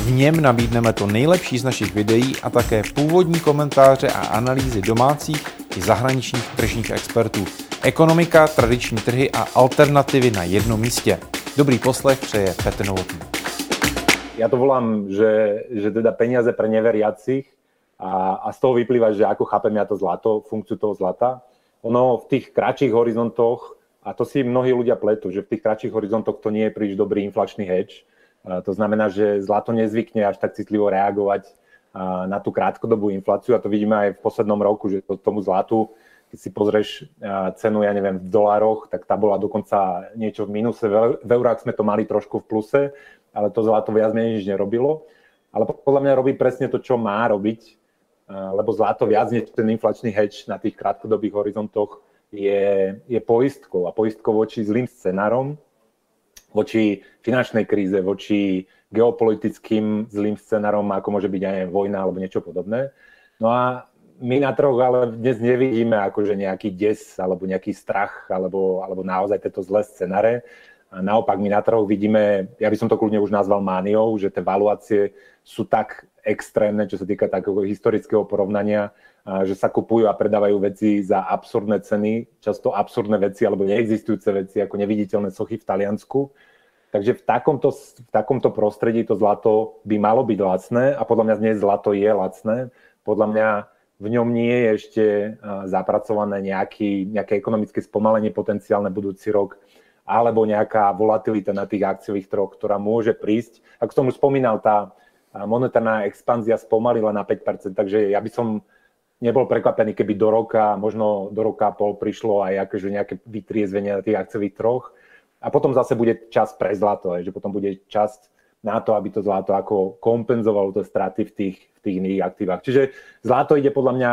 V něm nabídneme to nejlepší z našich videí a také původní komentáře a analýzy domácích i zahraničních tržních expertů. Ekonomika, tradiční trhy a alternativy na jednom místě. Dobrý poslech přeje Petr Novotný. Ja to volám, že, že teda peniaze pre neveriacich a, a z toho vyplýva, že ako chápem ja to zlato, funkciu toho zlata. Ono v tých kratších horizontoch, a to si mnohí ľudia pletú, že v tých kratších horizontoch to nie je príliš dobrý inflačný hedge, to znamená, že zlato nezvykne až tak citlivo reagovať na tú krátkodobú infláciu a to vidíme aj v poslednom roku, že to, tomu zlatu, keď si pozrieš cenu, ja neviem, v dolároch, tak tá bola dokonca niečo v minuse. V eurách sme to mali trošku v pluse, ale to zlato viac menej nič nerobilo. Ale podľa mňa robí presne to, čo má robiť, lebo zlato viac než ten inflačný hedge na tých krátkodobých horizontoch je, je poistkou a poistkou voči zlým scenárom, voči finančnej kríze, voči geopolitickým zlým scenárom, ako môže byť aj vojna alebo niečo podobné. No a my na trhoch ale dnes nevidíme akože nejaký des alebo nejaký strach alebo, alebo naozaj tieto zlé scenáre. Naopak my na trhoch vidíme, ja by som to kľudne už nazval mániou, že tie valuácie sú tak extrémne, čo sa týka takého historického porovnania, že sa kupujú a predávajú veci za absurdné ceny, často absurdné veci alebo neexistujúce veci ako neviditeľné sochy v Taliansku. Takže v takomto, v takomto prostredí to zlato by malo byť lacné a podľa mňa dnes zlato je lacné. Podľa mňa v ňom nie je ešte zapracované nejaký, nejaké ekonomické spomalenie potenciálne budúci rok alebo nejaká volatilita na tých akciových troch, ktorá môže prísť. Ako som už spomínal, tá monetárna expanzia spomalila na 5%, takže ja by som nebol prekvapený, keby do roka, možno do roka a pol prišlo aj akože nejaké vytriezvenie na tých akciových troch. A potom zase bude čas pre zlato, že potom bude čas na to, aby to zlato ako kompenzovalo tie straty v tých, v tých iných aktívach. Čiže zlato ide podľa mňa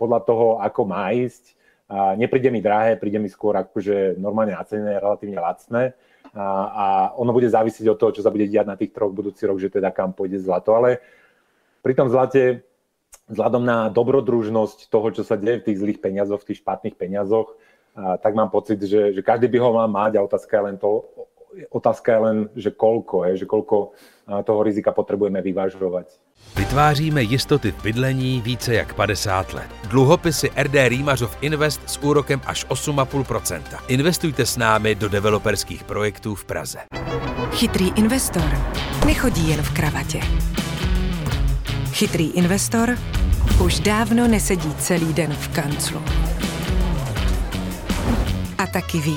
podľa toho, ako má ísť a nepríde mi drahé, príde mi skôr akože normálne nacenené, relatívne lacné. A, a ono bude závisieť od toho, čo sa bude diať na tých troch budúci rok, že teda kam pôjde zlato, ale pri tom zlate vzhľadom na dobrodružnosť toho, čo sa deje v tých zlých peniazoch, v tých špatných peniazoch, a, tak mám pocit, že, že každý by ho mal mať a otázka je len to, otázka je len, že koľko, je, že koľko toho rizika potrebujeme vyvážovať. Vytváříme jistoty v bydlení více jak 50 let. Dluhopisy RD Rýmařov Invest s úrokem až 8,5%. Investujte s námi do developerských projektů v Praze. Chytrý investor nechodí jen v kravatě. Chytrý investor už dávno nesedí celý den v kanclu. A taky ví,